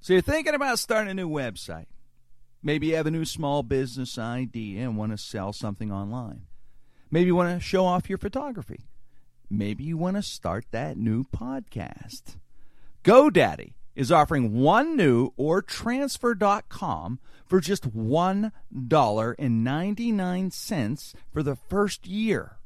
So you're thinking about starting a new website. Maybe you have a new small business idea and want to sell something online. Maybe you want to show off your photography. Maybe you want to start that new podcast. GoDaddy is offering one new or transfer.com for just $1.99 for the first year.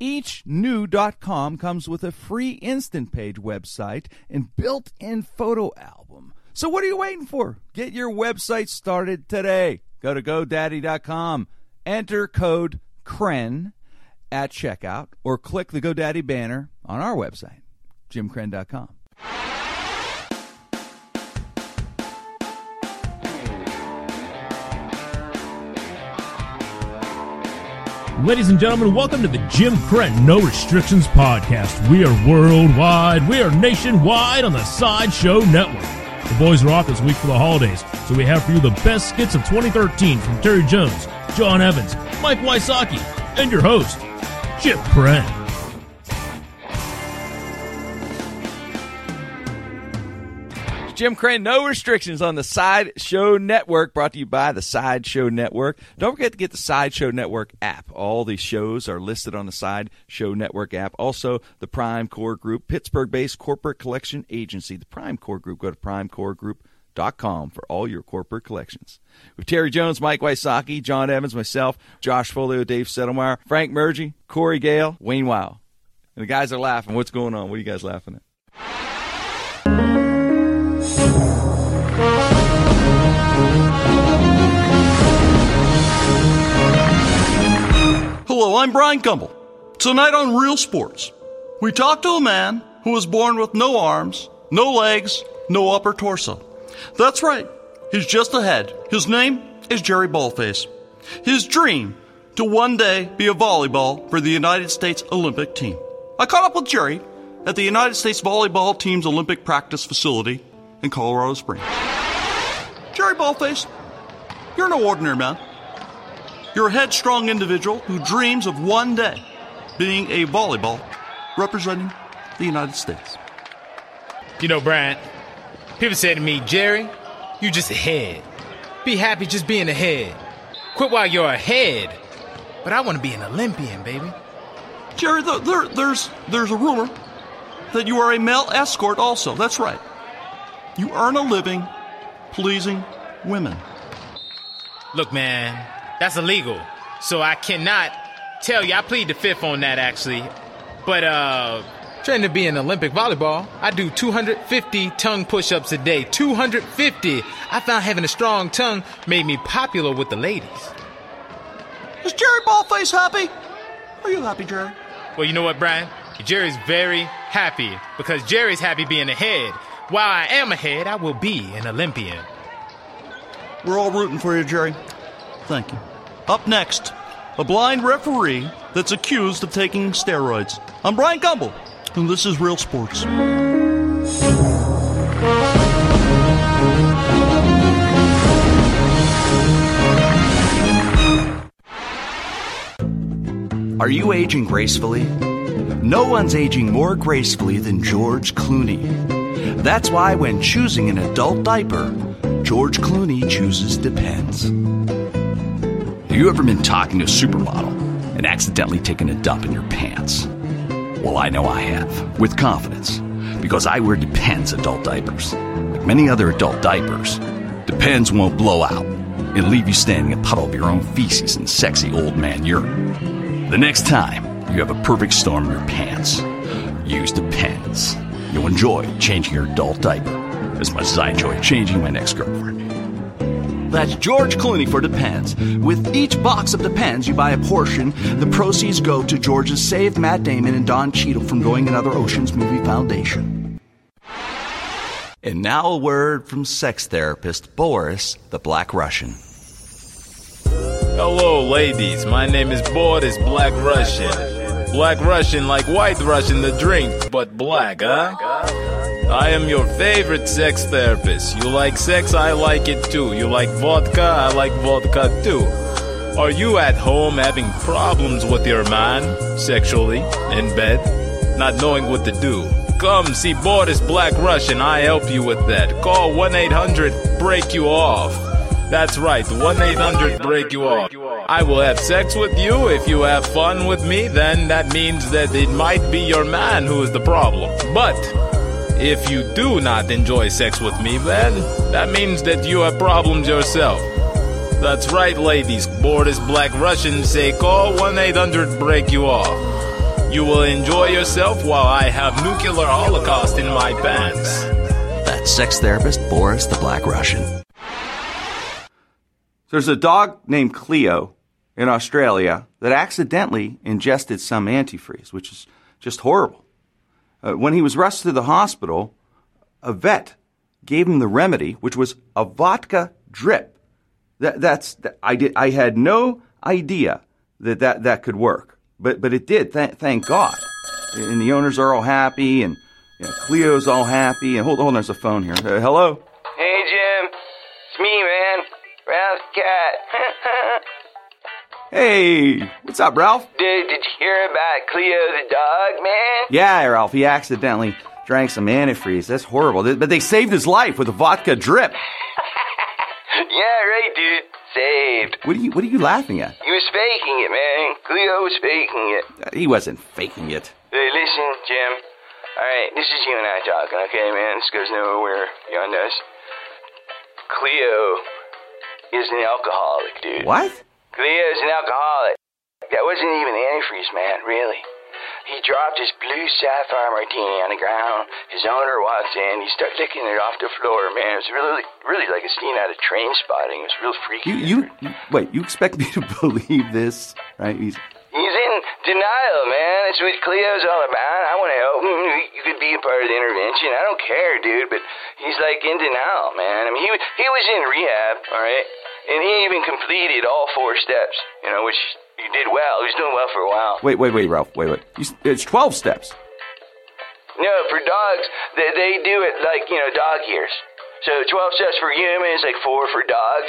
Each new .com comes with a free instant page website and built-in photo album. So what are you waiting for? Get your website started today. Go to godaddy.com, enter code KREN at checkout, or click the GoDaddy banner on our website, jimkrenn.com. Ladies and gentlemen, welcome to the Jim Krenn No Restrictions Podcast. We are worldwide, we are nationwide on the Sideshow Network. The boys are off this week for the holidays, so we have for you the best skits of 2013 from Terry Jones, John Evans, Mike Wysocki, and your host, Chip Krenn. Jim Krenn, no restrictions on the Sideshow Network, brought to you by the Sideshow Network. Don't forget to get the Sideshow Network app. All these shows are listed on the Sideshow Network app. Also, the Prime Core Group, Pittsburgh based corporate collection agency. The Prime Core Group. Go to primecoregroup.com for all your corporate collections. With Terry Jones, Mike Wysocki, John Evans, myself, Josh Folio, Dave Settlemeyer, Frank Mergy, Corey Gale, Wayne Weil. And the guys are laughing. What's going on? What are you guys laughing at? Hello, I'm Brian Gumbel. Tonight on Real Sports, we talk to a man who was born with no arms, no legs, no upper torso. That's right, he's just a head. His name is Jerry Ballface. His dream to one day be a volleyball for the United States Olympic team. I caught up with Jerry at the United States volleyball team's Olympic practice facility in Colorado Springs. Jerry Ballface, you're no ordinary man. You're a headstrong individual who dreams of one day being a volleyball representing the United States. You know, Brian, people say to me, Jerry, you just a head. Be happy just being a head. Quit while you're ahead. But I want to be an Olympian, baby. Jerry, there, there's, there's a rumor that you are a male escort also. That's right. You earn a living pleasing women. Look, man, that's illegal. So I cannot tell you. I plead the fifth on that, actually. But, uh, trying to be an Olympic volleyball, I do 250 tongue push ups a day. 250! I found having a strong tongue made me popular with the ladies. Is Jerry Ballface happy? Are you happy, Jerry? Well, you know what, Brian? Jerry's very happy because Jerry's happy being ahead. While I am ahead, I will be an Olympian. We're all rooting for you, Jerry. Thank you. Up next, a blind referee that's accused of taking steroids. I'm Brian Gumbel, and this is Real Sports. Are you aging gracefully? No one's aging more gracefully than George Clooney. That's why when choosing an adult diaper, George Clooney chooses Depends. Have you ever been talking to a supermodel and accidentally taken a dump in your pants? Well, I know I have, with confidence, because I wear Depends adult diapers. Like many other adult diapers, Depends won't blow out and leave you standing a puddle of your own feces and sexy old man urine. The next time you have a perfect storm in your pants, use Depends. You'll enjoy changing your adult diaper as much as I enjoy changing my next girlfriend. That's George Clooney for Depends. With each box of Depends, you buy a portion. The proceeds go to George's Save Matt Damon and Don Cheadle from Going Another Oceans Movie Foundation. And now a word from sex therapist Boris the Black Russian. Hello, ladies. My name is Boris Black Russian. Black Russian like White Russian, the drink, but black, huh? I am your favorite sex therapist. You like sex, I like it too. You like vodka, I like vodka too. Are you at home having problems with your man, sexually, in bed, not knowing what to do? come see Boris Black Russian. I help you with that. Call 1 800 Break You Off. That's right, 1 800 Break You Off. I will have sex with you. If you have fun with me, then that means that it might be your man who is the problem. But if you do not enjoy sex with me, then that means that you have problems yourself. That's right, ladies. Boris Black Russian say call 1 800 Break You Off. You will enjoy yourself while I have nuclear holocaust in my pants. That's sex therapist Boris the Black Russian. There's a dog named Cleo in Australia that accidentally ingested some antifreeze, which is just horrible. Uh, when he was rushed to the hospital, a vet gave him the remedy, which was a vodka drip. That, that's I did. I had no idea that that, that could work, but but it did. Th- thank God. And the owners are all happy, and you know, Cleo's all happy. And hold, hold on, there's a phone here. Uh, hello. Hey, Jim. It's me, man. Ralph Cat. Hey, what's up, Ralph? Dude, did you hear about Cleo the dog, man? Yeah, Ralph. He accidentally drank some antifreeze. That's horrible. But they saved his life with a vodka drip. yeah, right, dude. Saved. What are you What are you laughing at? He was faking it, man. Cleo was faking it. Uh, He wasn't faking it. Hey, listen, Jim. All right, this is you and I talking, okay, man? This goes nowhere beyond us. Cleo is an alcoholic, dude. What? Cleo's an alcoholic. That wasn't even antifreeze, man, really. He dropped his blue sapphire martini on the ground. His owner walks in. He starts licking it off the floor, man. It was really, really like a scene out of train spotting. It was real freaky. You you, you wait. You expect me to believe this? Right? He's He's in denial, man. That's what Cleo's all about. I want to help him. You could be a part of the intervention. I don't care, dude, but he's like in denial, man. I mean, he he was in rehab, all right, and he even completed all four steps, you know, which he did well. He was doing well for a while. wait wait wait Ralph wait wait. You, it's twelve steps. No, for dogs, they, they do it like, you know, dog years. So 12 steps for humans, like four for dogs.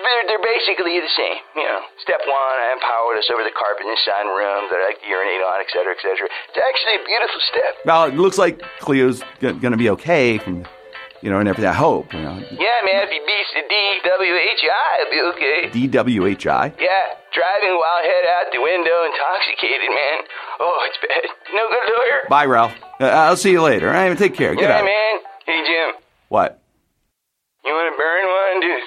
They're, they're basically the same. You know, step one, I empowered us over the carpet in the sunroom that I like to urinate on, et cetera, et cetera. It's actually a beautiful step. Well, it looks like Cleo's g- going to be okay from, you know, and everything. I hope. You know, Yeah, man, if you beats the DWHI, it'll be okay. DWHI. Yeah, driving while head out the window intoxicated, man. Oh, it's bad. No good lawyer. Bye, Ralph. Uh, I'll see you later. All right, take care. Get yeah, out. man. Hey, Jim, What? you want to burn one, dude?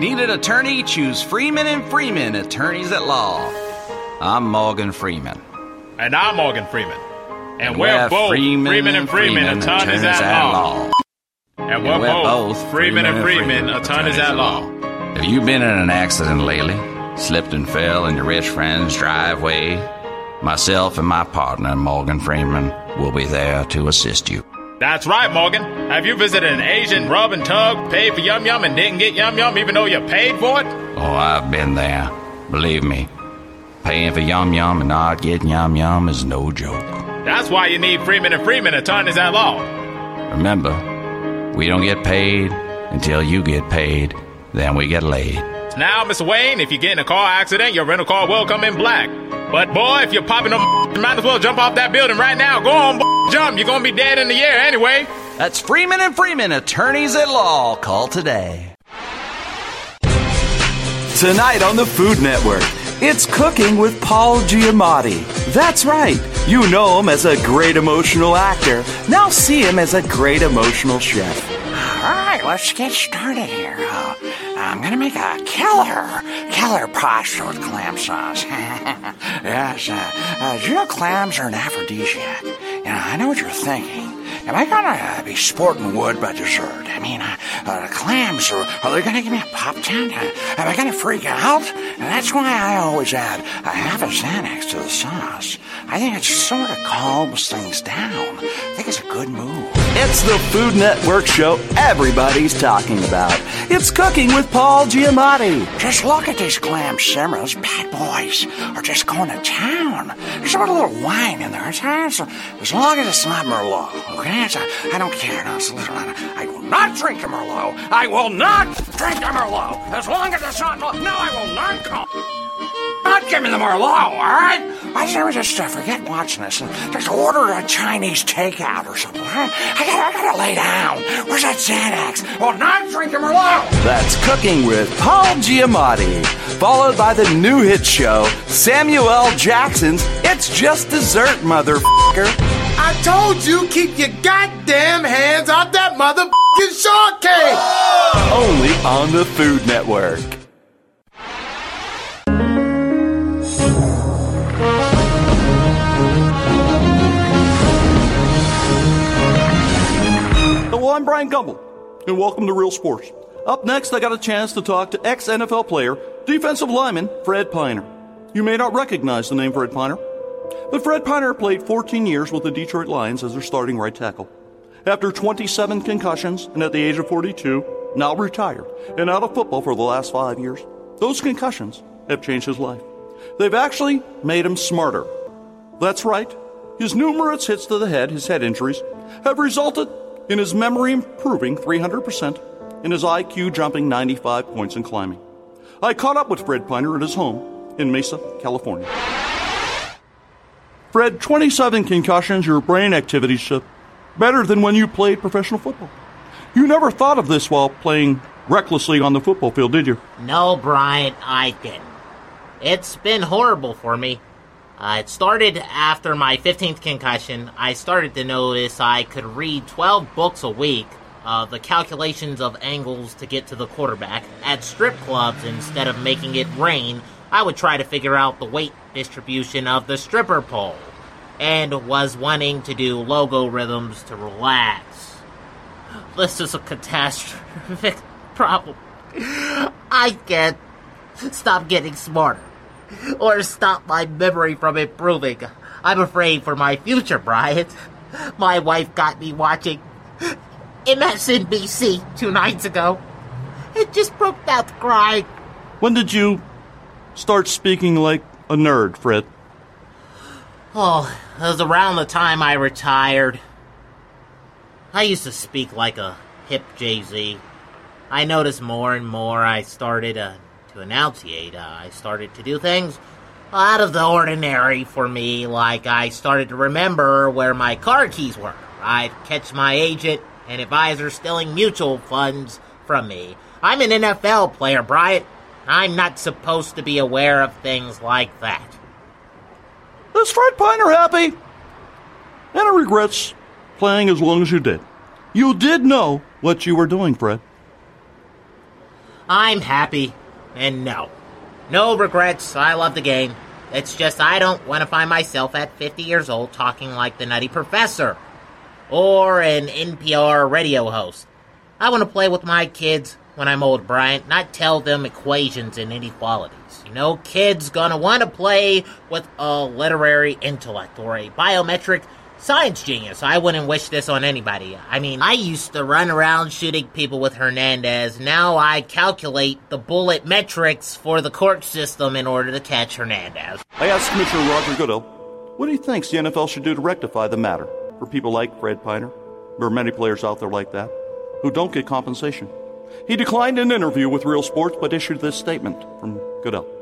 Need an attorney? Choose Freeman and Freeman, attorneys at law. I'm Morgan Freeman. And I'm Morgan Freeman. And, We're we're, both Freeman, and Freeman, attorneys at law. And we're, we're both, both Freeman and Freeman Freeman, and attorneys at law. Have you been in an accident lately? Slipped and fell in your rich friend's driveway? Myself and my partner, Morgan Freeman, will be there to assist you. That's right, Morgan. Have you visited an Asian rub and tug, paid for yum yum, and didn't get yum yum even though you paid for it? Oh, I've been there. Believe me, paying for yum yum and not getting yum yum is no joke. That's why you need Freeman and Freeman, attorneys at law. Remember, we don't get paid until you get paid, then we get laid. Now, Mr. Wayne, if you get in a car accident, your rental car will come in black. But boy, if you're popping up, you might as well jump off that building right now. Go on, boy, jump. You're gonna be dead in the air anyway. That's Freeman and Freeman, attorneys at law. Call today. Tonight on the Food Network, it's cooking with Paul Giamatti. That's right. You know him as a great emotional actor. Now see him as a great emotional chef. All right, let's get started here. Uh, I'm gonna make a killer, killer pasta with clam sauce. yes, uh, uh, you know clams are an aphrodisiac? You know, I know what you're thinking. Am I gonna be sporting wood by dessert? I mean, uh, uh, clams are, are they gonna give me a pop tent? Uh, am I gonna freak out? And that's why I always add a half a Xanax to the sauce. I think it sort of calms things down. I think it's a good move. It's the Food Network show everybody's talking about. It's cooking with Paul Giamatti. Just look at these clam simmers. Bad boys are just going to town. Just put a little wine in there. It's, it's, as long as it's not Merlot, okay? It's, I don't care. No, it's, listen, I, I will not drink a Merlot. I will not drink a Merlot. As long as it's not Merlot. No, I will not call. Not give me the Merlot, all right? I don't we just uh, forget watching this and just order a Chinese takeout or something, all right? I gotta, I gotta lay down. Where's that Xanax? Well, not drinking Merlot. That's Cooking with Paul Giamatti, followed by the new hit show, Samuel L. Jackson's It's Just Dessert, motherfucker. I told you, keep your goddamn hands off that motherfucking shortcake! Only on the Food Network. Hello, I'm Brian Gumbel, and welcome to Real Sports. Up next, I got a chance to talk to ex NFL player, defensive lineman Fred Piner. You may not recognize the name Fred Piner, but Fred Piner played 14 years with the Detroit Lions as their starting right tackle. After 27 concussions and at the age of 42, now retired and out of football for the last five years, those concussions have changed his life. They've actually made him smarter. That's right. His numerous hits to the head, his head injuries, have resulted in his memory improving 300% in his IQ jumping 95 points in climbing. I caught up with Fred Piner at his home in Mesa, California. Fred, 27 concussions, your brain activity's uh, better than when you played professional football. You never thought of this while playing recklessly on the football field, did you? No, Brian, I didn't. It's been horrible for me. Uh, it started after my 15th concussion. I started to notice I could read 12 books a week, uh, the calculations of angles to get to the quarterback. At strip clubs, instead of making it rain, I would try to figure out the weight distribution of the stripper pole, and was wanting to do logarithms to relax. This is a catastrophic problem. I can't stop getting smarter or stop my memory from improving. I'm afraid for my future, Brian. My wife got me watching MSNBC two nights ago. It just broke out crying. When did you start speaking like a nerd, Fred? Oh, it was around the time I retired. I used to speak like a hip Jay Z. I noticed more and more I started uh, to enunciate. Uh, I started to do things out of the ordinary for me, like I started to remember where my car keys were. I'd catch my agent and advisor stealing mutual funds from me. I'm an NFL player, Bryant. I'm not supposed to be aware of things like that. Is Fred Piner happy? Any regrets playing as long as you did? You did know what you were doing, Fred. I'm happy, and no. No regrets. I love the game. It's just I don't want to find myself at 50 years old talking like the Nutty Professor or an NPR radio host. I want to play with my kids when I'm old, Bryant, not tell them equations and inequalities. You know, kids gonna want to play with a literary intellect or a biometric science genius. I wouldn't wish this on anybody. I mean, I used to run around shooting people with Hernandez. Now I calculate the bullet metrics for the court system in order to catch Hernandez. I asked Commissioner Roger Goodell what he thinks the NFL should do to rectify the matter for people like Fred Piner. There are many players out there like that who don't get compensation. He declined an interview with Real Sports but issued this statement from Goodell.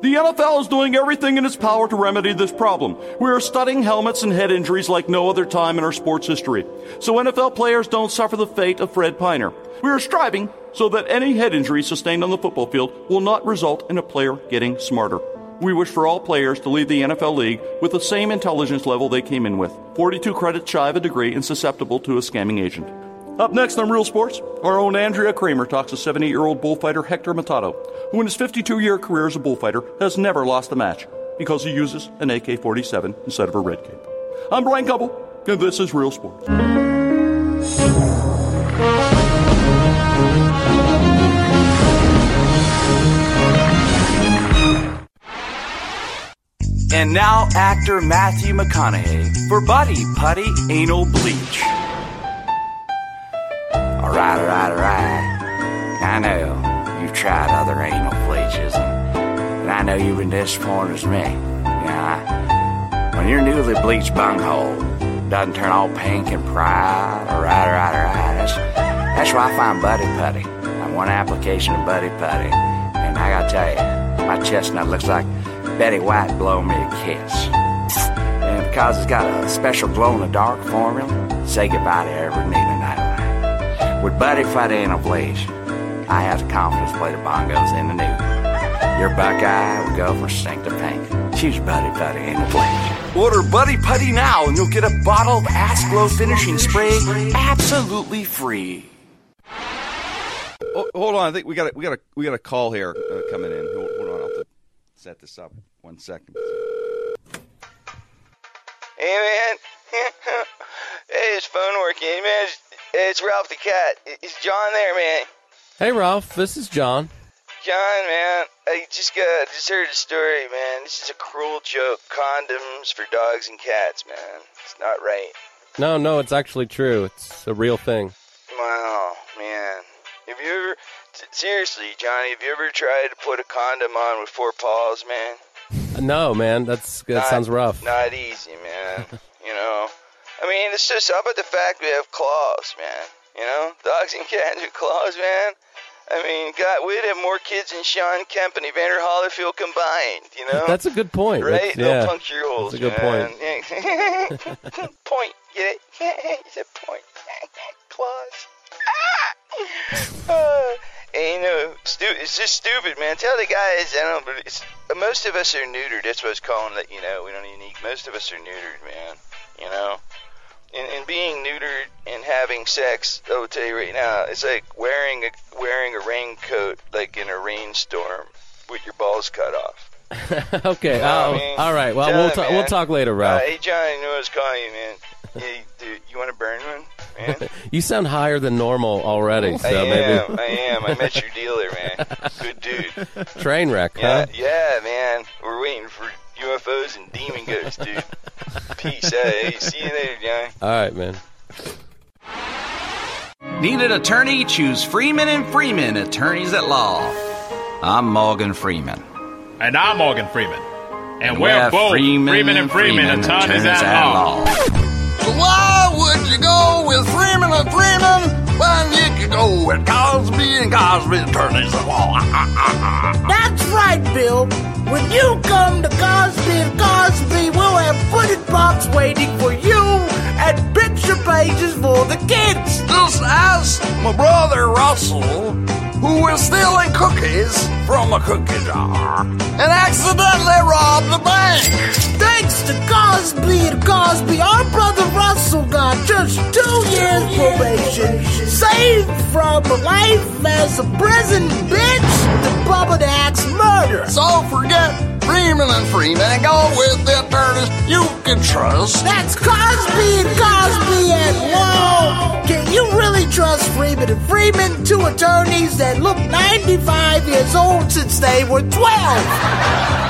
The NFL is doing everything in its power to remedy this problem. We are studying helmets and head injuries like no other time in our sports history, so NFL players don't suffer the fate of Fred Piner. We are striving so that any head injury sustained on the football field will not result in a player getting smarter. We wish for all players to leave the NFL league with the same intelligence level they came in with 42 credits shy of a degree and susceptible to a scamming agent. Up next on Real Sports, our own Andrea Kremer talks to 78 year old bullfighter Hector Matado, who in his 52 year career as a bullfighter has never lost a match because he uses an AK 47 instead of a red cape. I'm Brian Gumbel, and this is Real Sports. And now, actor Matthew McConaughey for Buddy Putty Anal Bleach. Right, right, right. I know you've tried other anal bleaches, and, I know you've been disappointed as me. Yeah, when your newly bleached bunghole doesn't turn all pink and pride, right, right, right. That's, that's why I find Buddy Putty. I one application of Buddy Putty, and I gotta tell you, my chestnut looks like Betty White blowing me a kiss. And because it's got a special glow in the dark formula, say goodbye to every need a nightlight. With Buddy Fuddy and a Blaze, I have the confidence to play the bongos in the nude. Your Buckeye will go for Stink to Pink. Choose Buddy Fuddy and a Blaze. Order Buddy Putty now and you'll get a bottle of Ass Glow finishing spray absolutely free. Oh, hold on, I think we got a, we got a we got a call here uh, coming in. Hold, hold on, I'll have to set this up one second. Hey man, hey, his phone working. Hey man, it's, Ralph the cat. Is John there, man? Hey, Ralph. This is John. John, man, I just got just heard a story, man. This is a cruel joke. Condoms for dogs and cats, man. It's not right. No, no, it's actually true. It's a real thing. Wow, man. Have you ever, seriously, Johnny, have you ever tried to put a condom on with four paws, man? No, man, that's that Not- sounds rough. Not easy, man. you know, I mean, it's just how about the fact we have claws, man? You know, dogs and cats with claws, man. I mean, God, we'd have more kids than Shawn Kemp and Evander Holyfield combined. You know, That's a good point. right? That's- yeah, puncture holes. That's a good man. point. Yeah. point. Get it? it's a point. Claws. Ah! Uh, and, you know, stu- it's just stupid, man. Tell the guys, I don't know, but it's, most of us are neutered. That's what I was calling that, you know, we don't need. Most of us are neutered, man. You know? And, and being neutered and having sex, I will tell you right now, it's like wearing a wearing a raincoat like in a rainstorm with your balls cut off. okay. You know I oh, mean? all right. Well, Tell we'll him, ta- we'll talk later, Ralph. Uh, hey, John, I know I was calling you, man. Hey, dude, you want to burn one, man? you sound higher than normal already. So I am. maybe I am. I met your dealer, man. Good dude. train wreck, Yeah, huh? yeah, man. We're waiting for UFOs and demon ghosts, dude. Peace. Hey, see you later, John. All right, man. Need an attorney? Choose Freeman and Freeman, attorneys at law. I'm Morgan Freeman. And I'm Morgan Freeman. And, And we're, we're both Freeman Freeman, and Freeman, Freeman, attorneys attorneys at at law. Why would you go with Freeman and Freeman when you could go with Cosby and Cosby attorneys? That's right, Bill. When you come to Cosby and Cosby, we'll have footed box waiting for you and picture pages for the kids. Just ask my brother Russell, who was stealing cookies from a cookie jar and accidentally robbed the bank. Thanks to Cosby and Cosby, our brother Russell got just two years probation, saved from a life as a prison bitch to Bubba the Axe murder. So forget Freeman and Freeman go with the attorneys you can trust. That's Cosby and Cosby and law. Can you really trust Freeman and Freeman, two attorneys that look 95 years old since they were 12?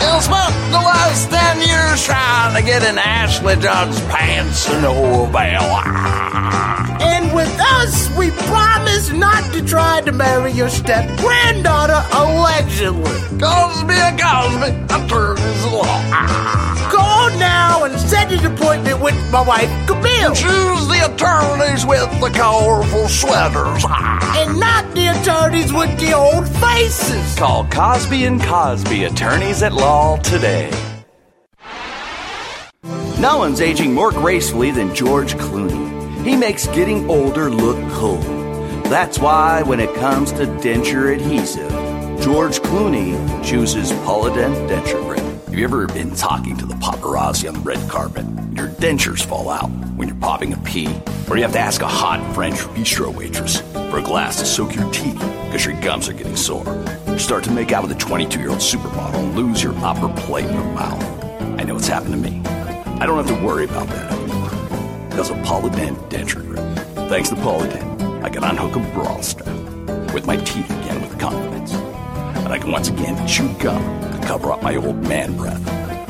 You spent the last ten years trying to get in Ashley Judd's pants to no avail. And with us, we promise not to try to marry your step granddaughter allegedly. Cosby and Cosby, attorneys at ah. law. Go now and set an appointment with my wife, Camille. Choose the attorneys with the colorful sweaters. Ah. And not the attorneys with the old faces. Call Cosby and Cosby, attorneys at law today. No one's aging more gracefully than George Clooney. He makes getting older look cool. That's why when it comes to denture adhesive, George Clooney chooses Polident Denture Grip. Have you ever been talking to the paparazzi on the red carpet? Your dentures fall out when you're popping a pee, or you have to ask a hot French bistro waitress for a glass to soak your teeth because your gums are getting sore. You start to make out with a 22 year old supermodel and lose your upper plate in your mouth. I know it's happened to me. I don't have to worry about that anymore because of Polident Denture Grip. Thanks to Polident, I can unhook a bra strap with my teeth again with confidence. And I can once again chew gum to cover up my old man breath,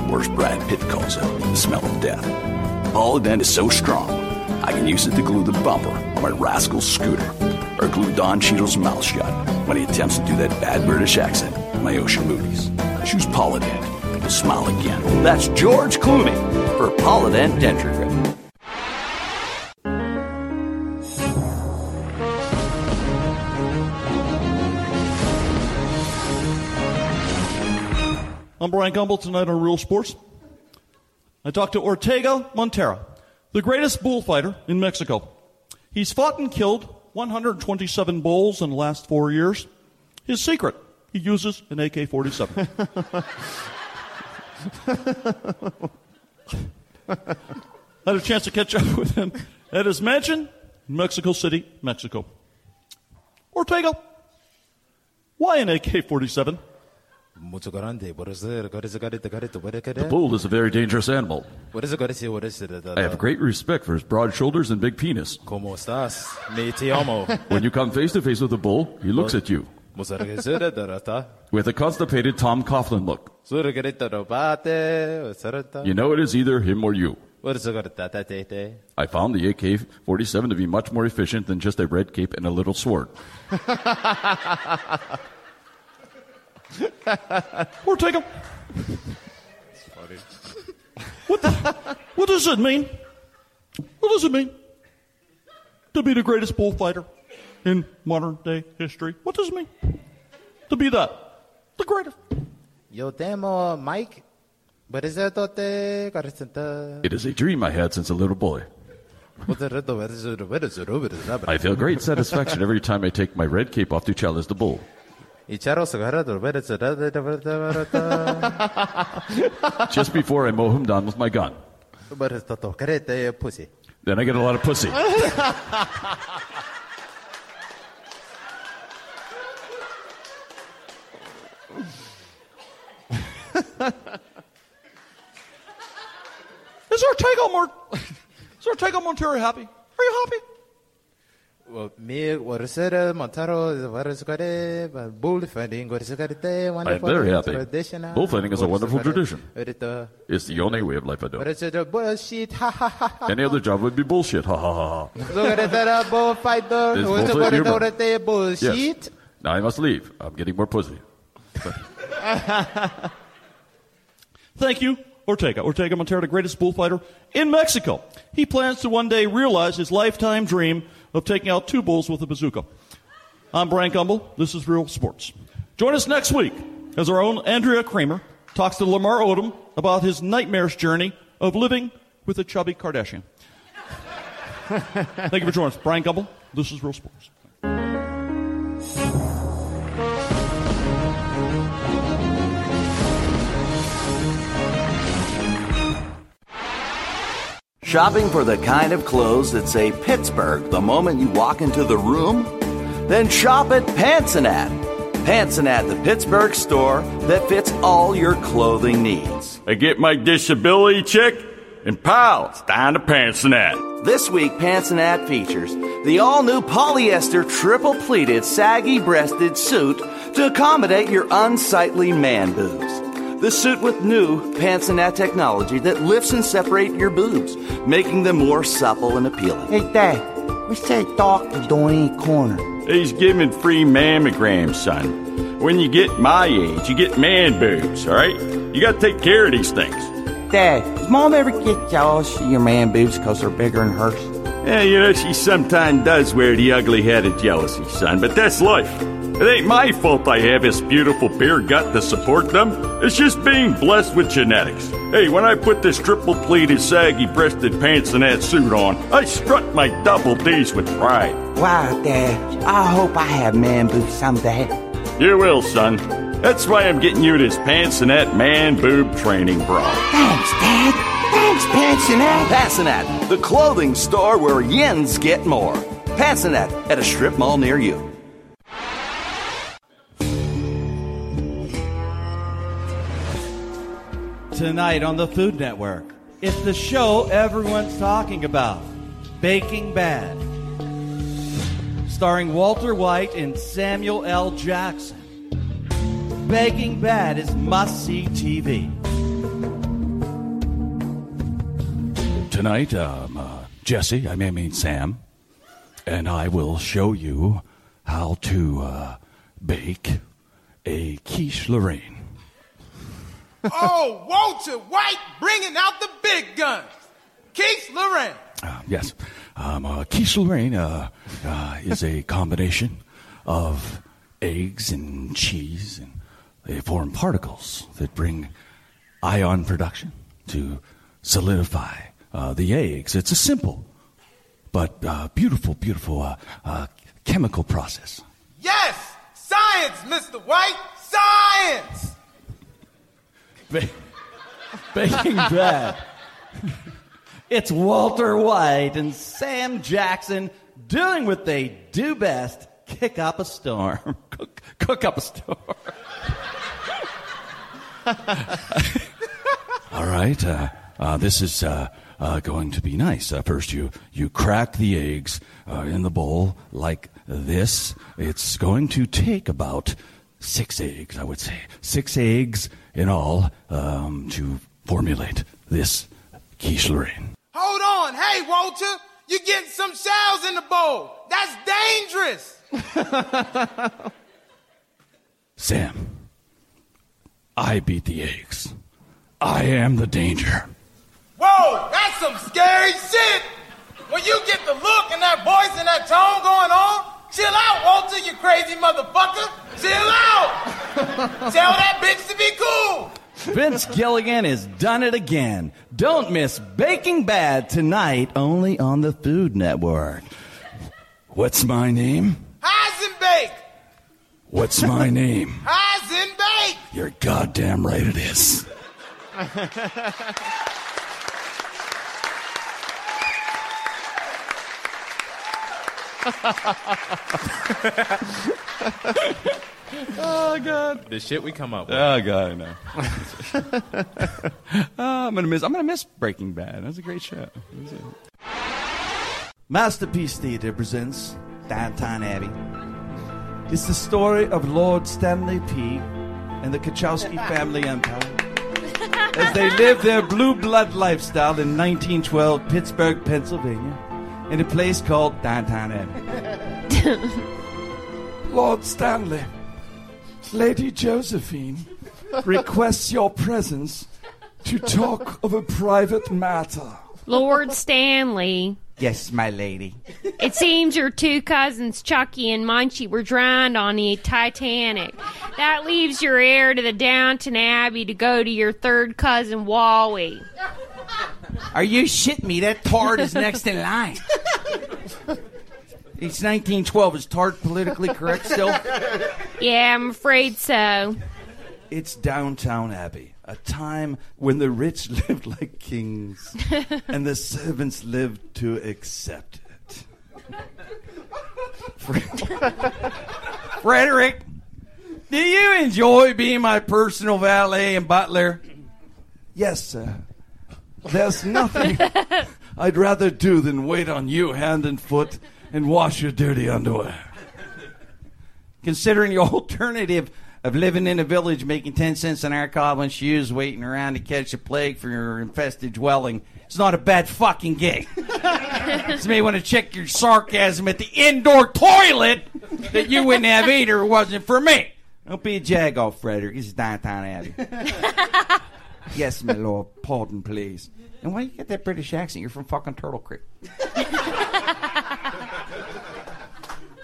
or as Brad Pitt calls it, the smell of death. Polident is so strong, I can use it to glue the bumper on my rascal scooter, or glue Don Cheadle's mouth shut when he attempts to do that bad British accent in my Ocean movies. Choose Polident to smile again. That's George Clooney for Polident Denture I'm Brian Gumbel tonight on Real Sports. I talked to Ortega Montero, the greatest bullfighter in Mexico. He's fought and killed 127 bulls in the last four years. His secret, he uses an AK 47. I had a chance to catch up with him at his mansion in Mexico City, Mexico. Ortega, why an AK 47? The bull is a very dangerous animal. I have great respect for his broad shoulders and big penis. ¿Cómo estás? Me te amo. When you come face to face with a bull, he looks at you with a constipated Tom Coughlin look. You know it is either him or you. I found the AK 47 to be much more efficient than just a red cape and a little sword. Ortega. What, the, what does it mean? What does it mean to be the greatest bullfighter in modern day history? What does it mean to be that? The greatest. Yo temo Mike. Barizotote, karisenta. It is a dream I had since a little boy. I feel great satisfaction every time I take my red cape off to challenge the bull. Just before I mow him down with my gun. pussy. Then I get a lot of pussy. Is Ortega, Mort- is Ortega Montero happy? Are you happy? Well, me, what is it? Montero, what is? Bullfighting, what is it? I am very happy. Bullfighting is a wonderful tradition. It's the only way of life I What know. Bullshit. Any other job would be bullshit. Ha ha ha ha. Look at that bullfighter. This What's bullfight humor. it? Yes. Now I must leave. I'm getting more pussy. Thank you, Ortega. Ortega Montero, the greatest bullfighter in Mexico. He plans to one day realize his lifetime dream of taking out two bulls with a bazooka. I'm Brian Gumbel. This is Real Sports. Join us next week as our own Andrea Kremer talks to Lamar Odom about his nightmarish journey of living with a chubby Kardashian. Thank you for joining us. Brian Gumbel. This is Real Sports. Shopping for the kind of clothes that say Pittsburgh the moment you walk into the room? Then shop at Pansanat. Pansanat, the Pittsburgh store that fits all your clothing needs. I get my disability check, and pal, it's down to Pansanat. This week, Pansanat features the all new polyester triple pleated saggy breasted suit to accommodate your unsightly man boobs. The suit with new Pansanat technology that lifts and separates your boobs, making them more supple and appealing. Hey, Dad, we that doctor doing in the corner? He's giving free mammograms, son. When you get my age, you get man boobs, all right? You got to take care of these things. Dad, does Mom ever get jealous of your man boobs because they're bigger than hers? Yeah, you know, she sometimes does wear the ugly head of jealousy, son, but that's life. It ain't my fault I have this beautiful beer gut to support them. It's just being blessed with genetics. Hey, when I put this triple pleated, saggy breasted pants and that suit on, I strut my double D's with pride. Wow, Dad, I hope I have man boobs someday. You will, son. That's why I'm getting you this pants and that man boob training bra. Thanks, Dad. Thanks, Pansanat. Pansanat, the clothing store where yens get more. Pansanat at a strip mall near you. Tonight on the Food Network, it's the show everyone's talking about Baking Bad. Starring Walter White and Samuel L. Jackson. Baking Bad is must see TV. Tonight, um, uh, Jesse, I may mean Sam, and I will show you how to uh, bake a quiche Lorraine. oh, Walter White bringing out the big guns. Quiche Lorraine. Uh, yes, um, uh, quiche Lorraine uh, uh, is a combination of eggs and cheese and they form particles that bring ion production to solidify uh, the eggs. It's a simple but uh, beautiful, beautiful uh, uh, chemical process. Yes! Science, Mr. White! Science! Ba- Baking Bad. it's Walter White and Sam Jackson doing what they do best kick up a storm. cook, cook up a storm. All right, uh, uh, this is uh, uh, going to be nice. Uh, first, you you crack the eggs uh, in the bowl like this. It's going to take about six eggs, I would say, six eggs in all um, to formulate this quiche Lorraine. Hold on. Hey, Walter! You're getting some shells in the bowl. That's dangerous! Sam, I beat the eggs. I am the danger. Whoa, that's some scary shit! When you get the look and that voice and that tone going on, chill out, Walter, you crazy motherfucker! Chill out! Tell that bitch to be cool! Vince Gilligan has done it again. Don't miss Baking Bad tonight only on the Food Network. What's my name? Heisenbake! What's my name? Heisenbake! You're goddamn right it is. oh God! The shit we come up with. Oh God, no. Oh, I'm gonna miss. I'm gonna miss Breaking Bad. That was a great show. It Masterpiece Theater presents Downtown Abbey. It's the story of Lord Stanley P. and the Kachowski family empire as they live their blue blood lifestyle in 1912 Pittsburgh, Pennsylvania, in a place called Downtown Abbey. Lord Stanley, Lady Josephine requests your presence to talk of a private matter. Lord Stanley, Yes, my lady. it seems your two cousins, Chucky and Munchie, were drowned on the Titanic. That leaves your heir to the Downton Abbey to go to your third cousin, Wally. Are you shitting me? That tart is next in line. It's 1912. Is tart politically correct still? Yeah, I'm afraid so. It's Downtown Abbey, a time when the rich lived like kings and the servants lived to accept it. Frederick, do you enjoy being my personal valet and butler? Yes, sir. There's nothing I'd rather do than wait on you hand and foot and wash your dirty underwear. Considering your alternative of living in a village making 10 cents an hour cobbling shoes, waiting around to catch a plague for your infested dwelling, it's not a bad fucking gig. you may want to check your sarcasm at the indoor toilet that you wouldn't have either if it wasn't for me. Don't be a jagoff, Frederick. This is downtown Abbey. yes, my lord. Pardon, please. And why you get that British accent? You're from fucking Turtle Creek.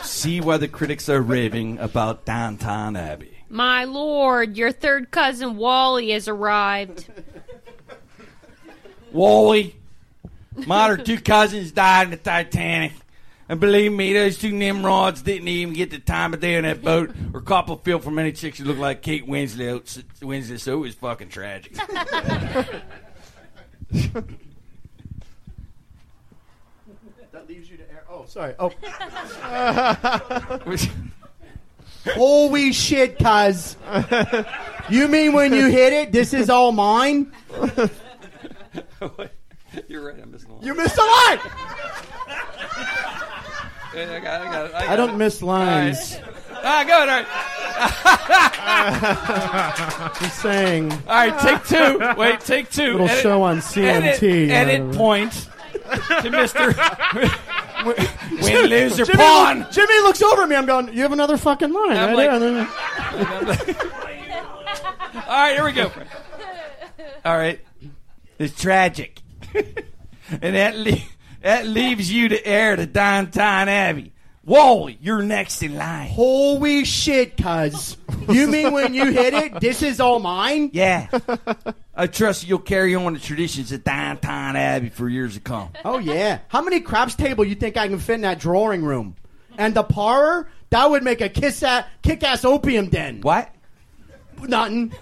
See why the critics are raving about Downtown Abbey. My lord, your third cousin, Wally, has arrived. Wally, my other two cousins died in the Titanic. And believe me, those two Nimrods didn't even get the time of day on that boat or Copperfield from any chicks who looked like Kate Winslet, Winslet so it was fucking tragic. That leaves you to air. Oh, sorry. Oh. Holy shit, cuz. You mean when you hit it, this is all mine? You're right. I missed the line. You missed a line! I got it. I got it. I, I don't it. miss lines. Ah, good. All right. Just saying. All right, take two. Wait, take two. Little Edit- show on CMT. Edit, edit point to Mister Win, lose, or Jimmy, pawn. look- Jimmy looks over at me. I'm going, you have another fucking line I'm right like- there. All right, here we go. All right, it's tragic, and that le- that leaves you to heir to Downtown Abbey. Wally, you're next in line. Holy shit, cuz. You mean when you hit it, this is all mine? Yeah. I trust you'll carry on the traditions at Downtown Abbey for years to come. Oh yeah. How many craps table you think I can fit in that drawing room? And the parlor? That would make a kiss at kick ass opium den. What? Nothing.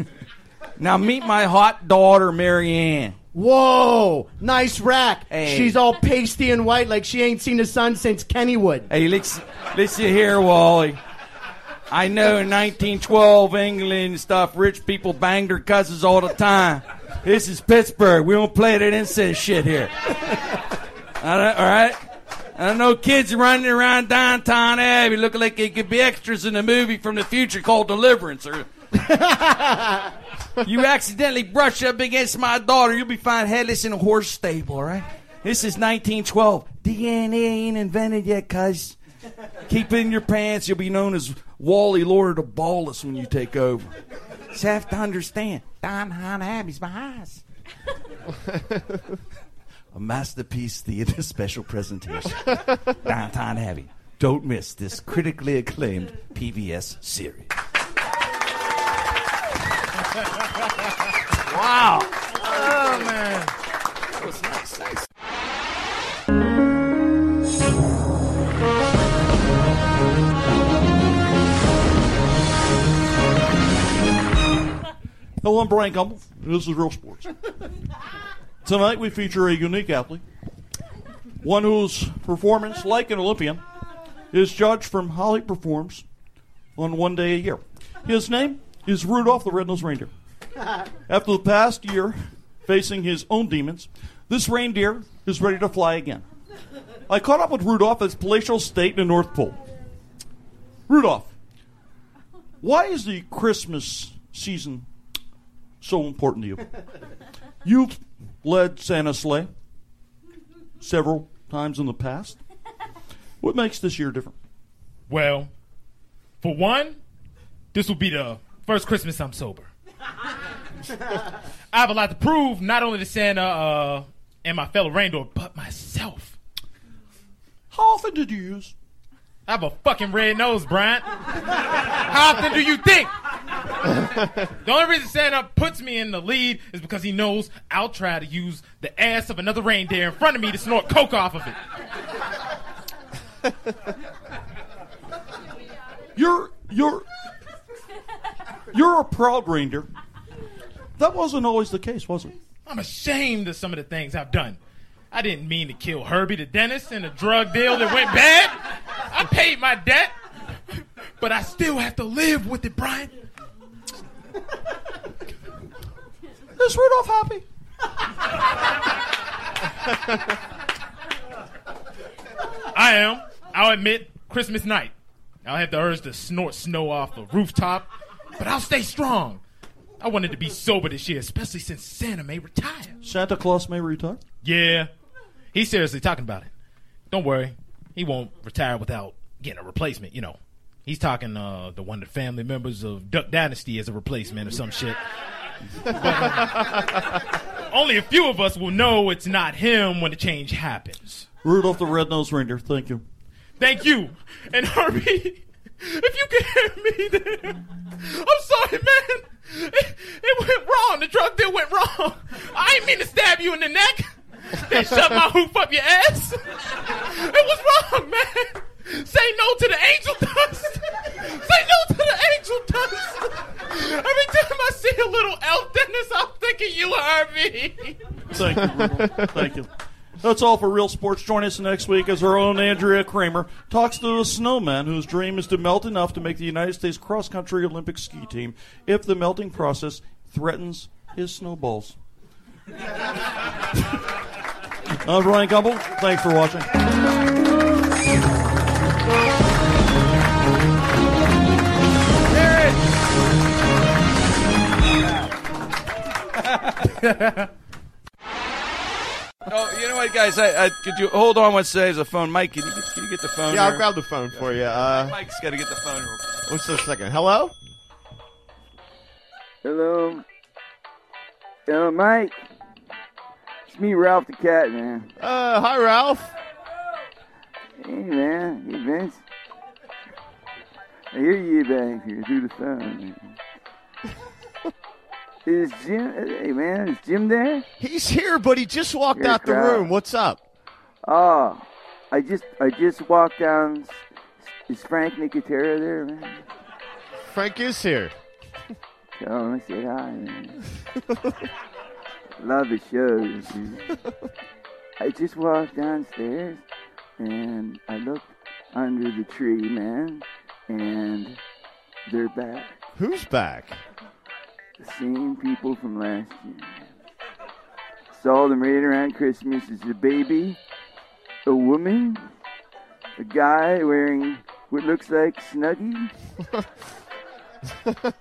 Now meet my hot daughter, Marianne. Whoa, nice rack. Hey. She's all pasty and white like she ain't seen the sun since Kennywood. Hey, listen, listen here, Wally. I know in 1912 England and stuff, rich people banged their cousins all the time. This is Pittsburgh. We don't play that incest shit here. I don't, all right? I don't know kids running around downtown Abbey looking like they could be extras in a movie from the future called Deliverance. Or you accidentally brush up against my daughter, you'll be found headless in a horse stable. All right? This is 1912. DNA ain't invented yet, cuz. Keep it in your pants. You'll be known as Wally Lord of Ballless when you take over. Just have to understand. Downtown Abbey's my house. A masterpiece theater special presentation. Downton Abbey. Don't miss this critically acclaimed PBS series. Wow. Oh man. That was nice. nice. Hello, I'm Brian Gumbel. This is Real Sports. Tonight we feature a unique athlete, one whose performance, like an Olympian, is judged from how he performs on one day a year. His name is Rudolph the Red-Nosed Reindeer. After the past year facing his own demons, this reindeer is ready to fly again. I caught up with Rudolph at his palatial state in the North Pole. Rudolph, why is the Christmas season so important to you? You've led Santa sleigh several times in the past. What makes this year different? Well, for one, this will be the first Christmas I'm sober. I have a lot to prove, not only to Santa uh, and my fellow reindeer, but myself. How often did you use? I have a fucking red nose, Brian. How often do you think? the only reason Santa puts me in the lead is because he knows I'll try to use the ass of another reindeer in front of me to snort coke off of it. You're you're you're a proud reindeer. That wasn't always the case, was it? I'm ashamed of some of the things I've done. I didn't mean to kill Herbie the dentist in a drug deal that went bad. I paid my debt, but I still have to live with it, Brian. Is Rudolph happy? I am. I'll admit, Christmas night. I'll have the urge to snort snow off a rooftop, but I'll stay strong. I wanted to be sober this year, especially since Santa may retire. Santa Claus may retire. Yeah, he's seriously talking about it. Don't worry, he won't retire without getting a replacement. You know, he's talking uh, the one of the family members of Duck Dynasty as a replacement or some shit. Uh, only a few of us will know it's not him when the change happens. Rudolph the Red-Nosed Reindeer, thank you. Thank you. And Herbie, if you can hear me there, I'm sorry, man. It, it went wrong. The drug deal went wrong. I didn't mean to stab you in the neck. Then shove my hoof up your ass. It was wrong, man. Say no to the angel dust. Say no to the angel dust. Every time I see a little elf dentist, I'm thinking you, Herbie. Thank you. Thank you. That's all for Real Sports. Join us next week as our own Andrea Kremer talks to a snowman whose dream is to melt enough to make the United States cross country Olympic ski team if the melting process threatens his snowballs. I'm Ryan Gumbel. Thanks for watching. Oh, you know what, guys? I, I could you hold on one second. There's a phone. Mike, can you get, can you get the phone? Yeah, I'll grab the phone for you. Uh, Mike's got to get the phone. real quick. what's the second? Hello? Hello. Hello, Mike. It's me, Ralph the Cat, man. Uh, hi, Ralph. Hey, man. Hey, Vince. I hear you back here through the phone. Is Jim? Hey man, is Jim there? He's here, but he just walked out the crowd. room. What's up? Oh, I just I just walked down. Is Frank Nicotero there, man? Frank is here. Tell him I say hi, man. Love the shows. dude. I just walked downstairs and I looked under the tree, man, and they're back. Who's back? The same people from last year. Saw them right around Christmas. It's a baby, a woman, a guy wearing what looks like Snuggie,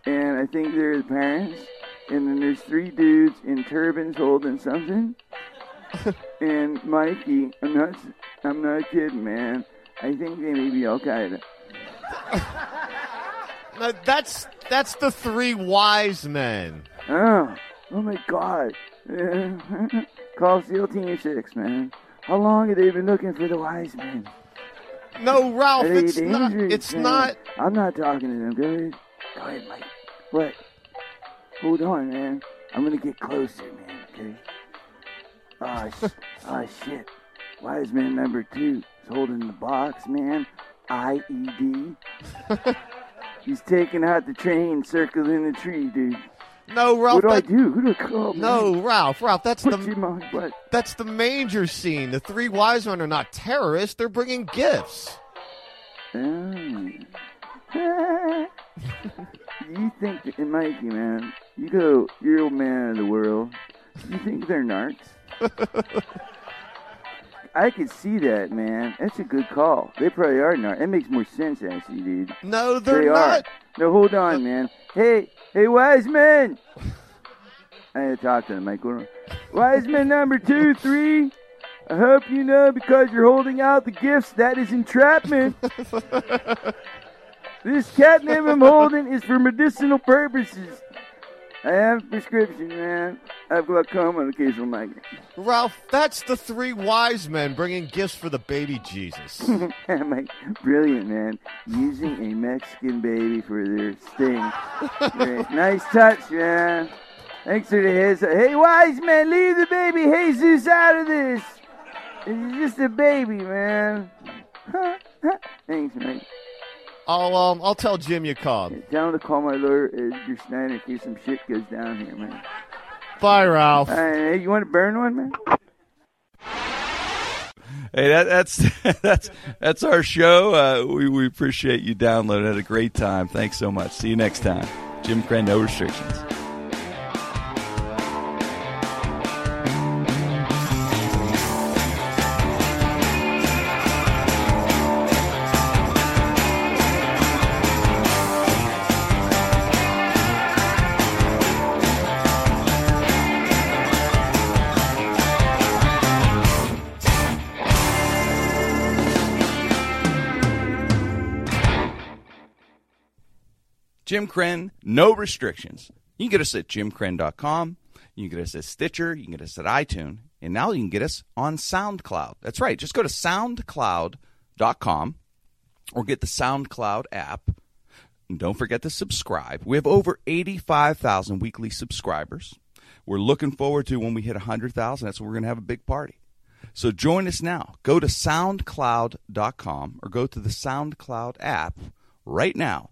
and I think they're the parents. And then there's three dudes in turbans holding something. and Mikey, I'm not, I'm not kidding, man. I think they may be Al Qaeda. No, that's that's the three wise men. Oh, oh my God. Call SEAL Team 6, man. How long have they been looking for the wise men? No, Ralph, it's not. It's man? not. I'm not talking to them. Go ahead. Go ahead, Mike. What? Hold on, man. I'm gonna get closer, man. Okay. Oh, sh- oh shit. Wise man number two is holding the box, man. IED. He's taking out the train, circling the tree, dude. No, Ralph. What do I do? Who do I call? No, man? Ralph. Ralph, that's Put the you in my butt. that's the manger scene. The three wise men are not terrorists. They're bringing gifts. Oh. you think, that, Mikey, man, you go, you're old man of the world. You think they're narcs? I could see that, man. That's a good call. They probably are not. It makes more sense, actually, dude. No, they're they not. Are. No, hold on, man. Hey, hey, wise man. I had to talk to. Hold on. Wise man number two, three. I hope you know because you're holding out the gifts that is entrapment. this catnip I'm holding is for medicinal purposes. I have prescription, man. I have glaucoma and occasional migraine. Ralph, that's the three wise men bringing gifts for the baby Jesus. Mike, brilliant, man. Using a Mexican baby for their sting. Nice touch, man. Thanks for the heads. Hey, wise man, leave the baby Jesus out of this. It's just a baby, man. Thanks, Mike. I'll um, I'll tell Jim you called. Tell him to call my lawyer, Edgar Snyder, in case some shit goes down here, man. Bye, Ralph. All right, hey, you want to burn one, man? Hey, that, that's that's that's our show. Uh, we we appreciate you downloading. Had a great time. Thanks so much. See you next time. Jim Krenn, no restrictions. Jim Krenn, no restrictions. You can get us at jimkrenn.com. You can get us at Stitcher. You can get us at iTunes. And now you can get us on SoundCloud. That's right. Just go to soundcloud.com or get the SoundCloud app. And don't forget to subscribe. We have over 85,000 weekly subscribers. We're looking forward to when we hit 100,000. That's when we're going to have a big party. So join us now. Go to soundcloud.com or go to the SoundCloud app right now.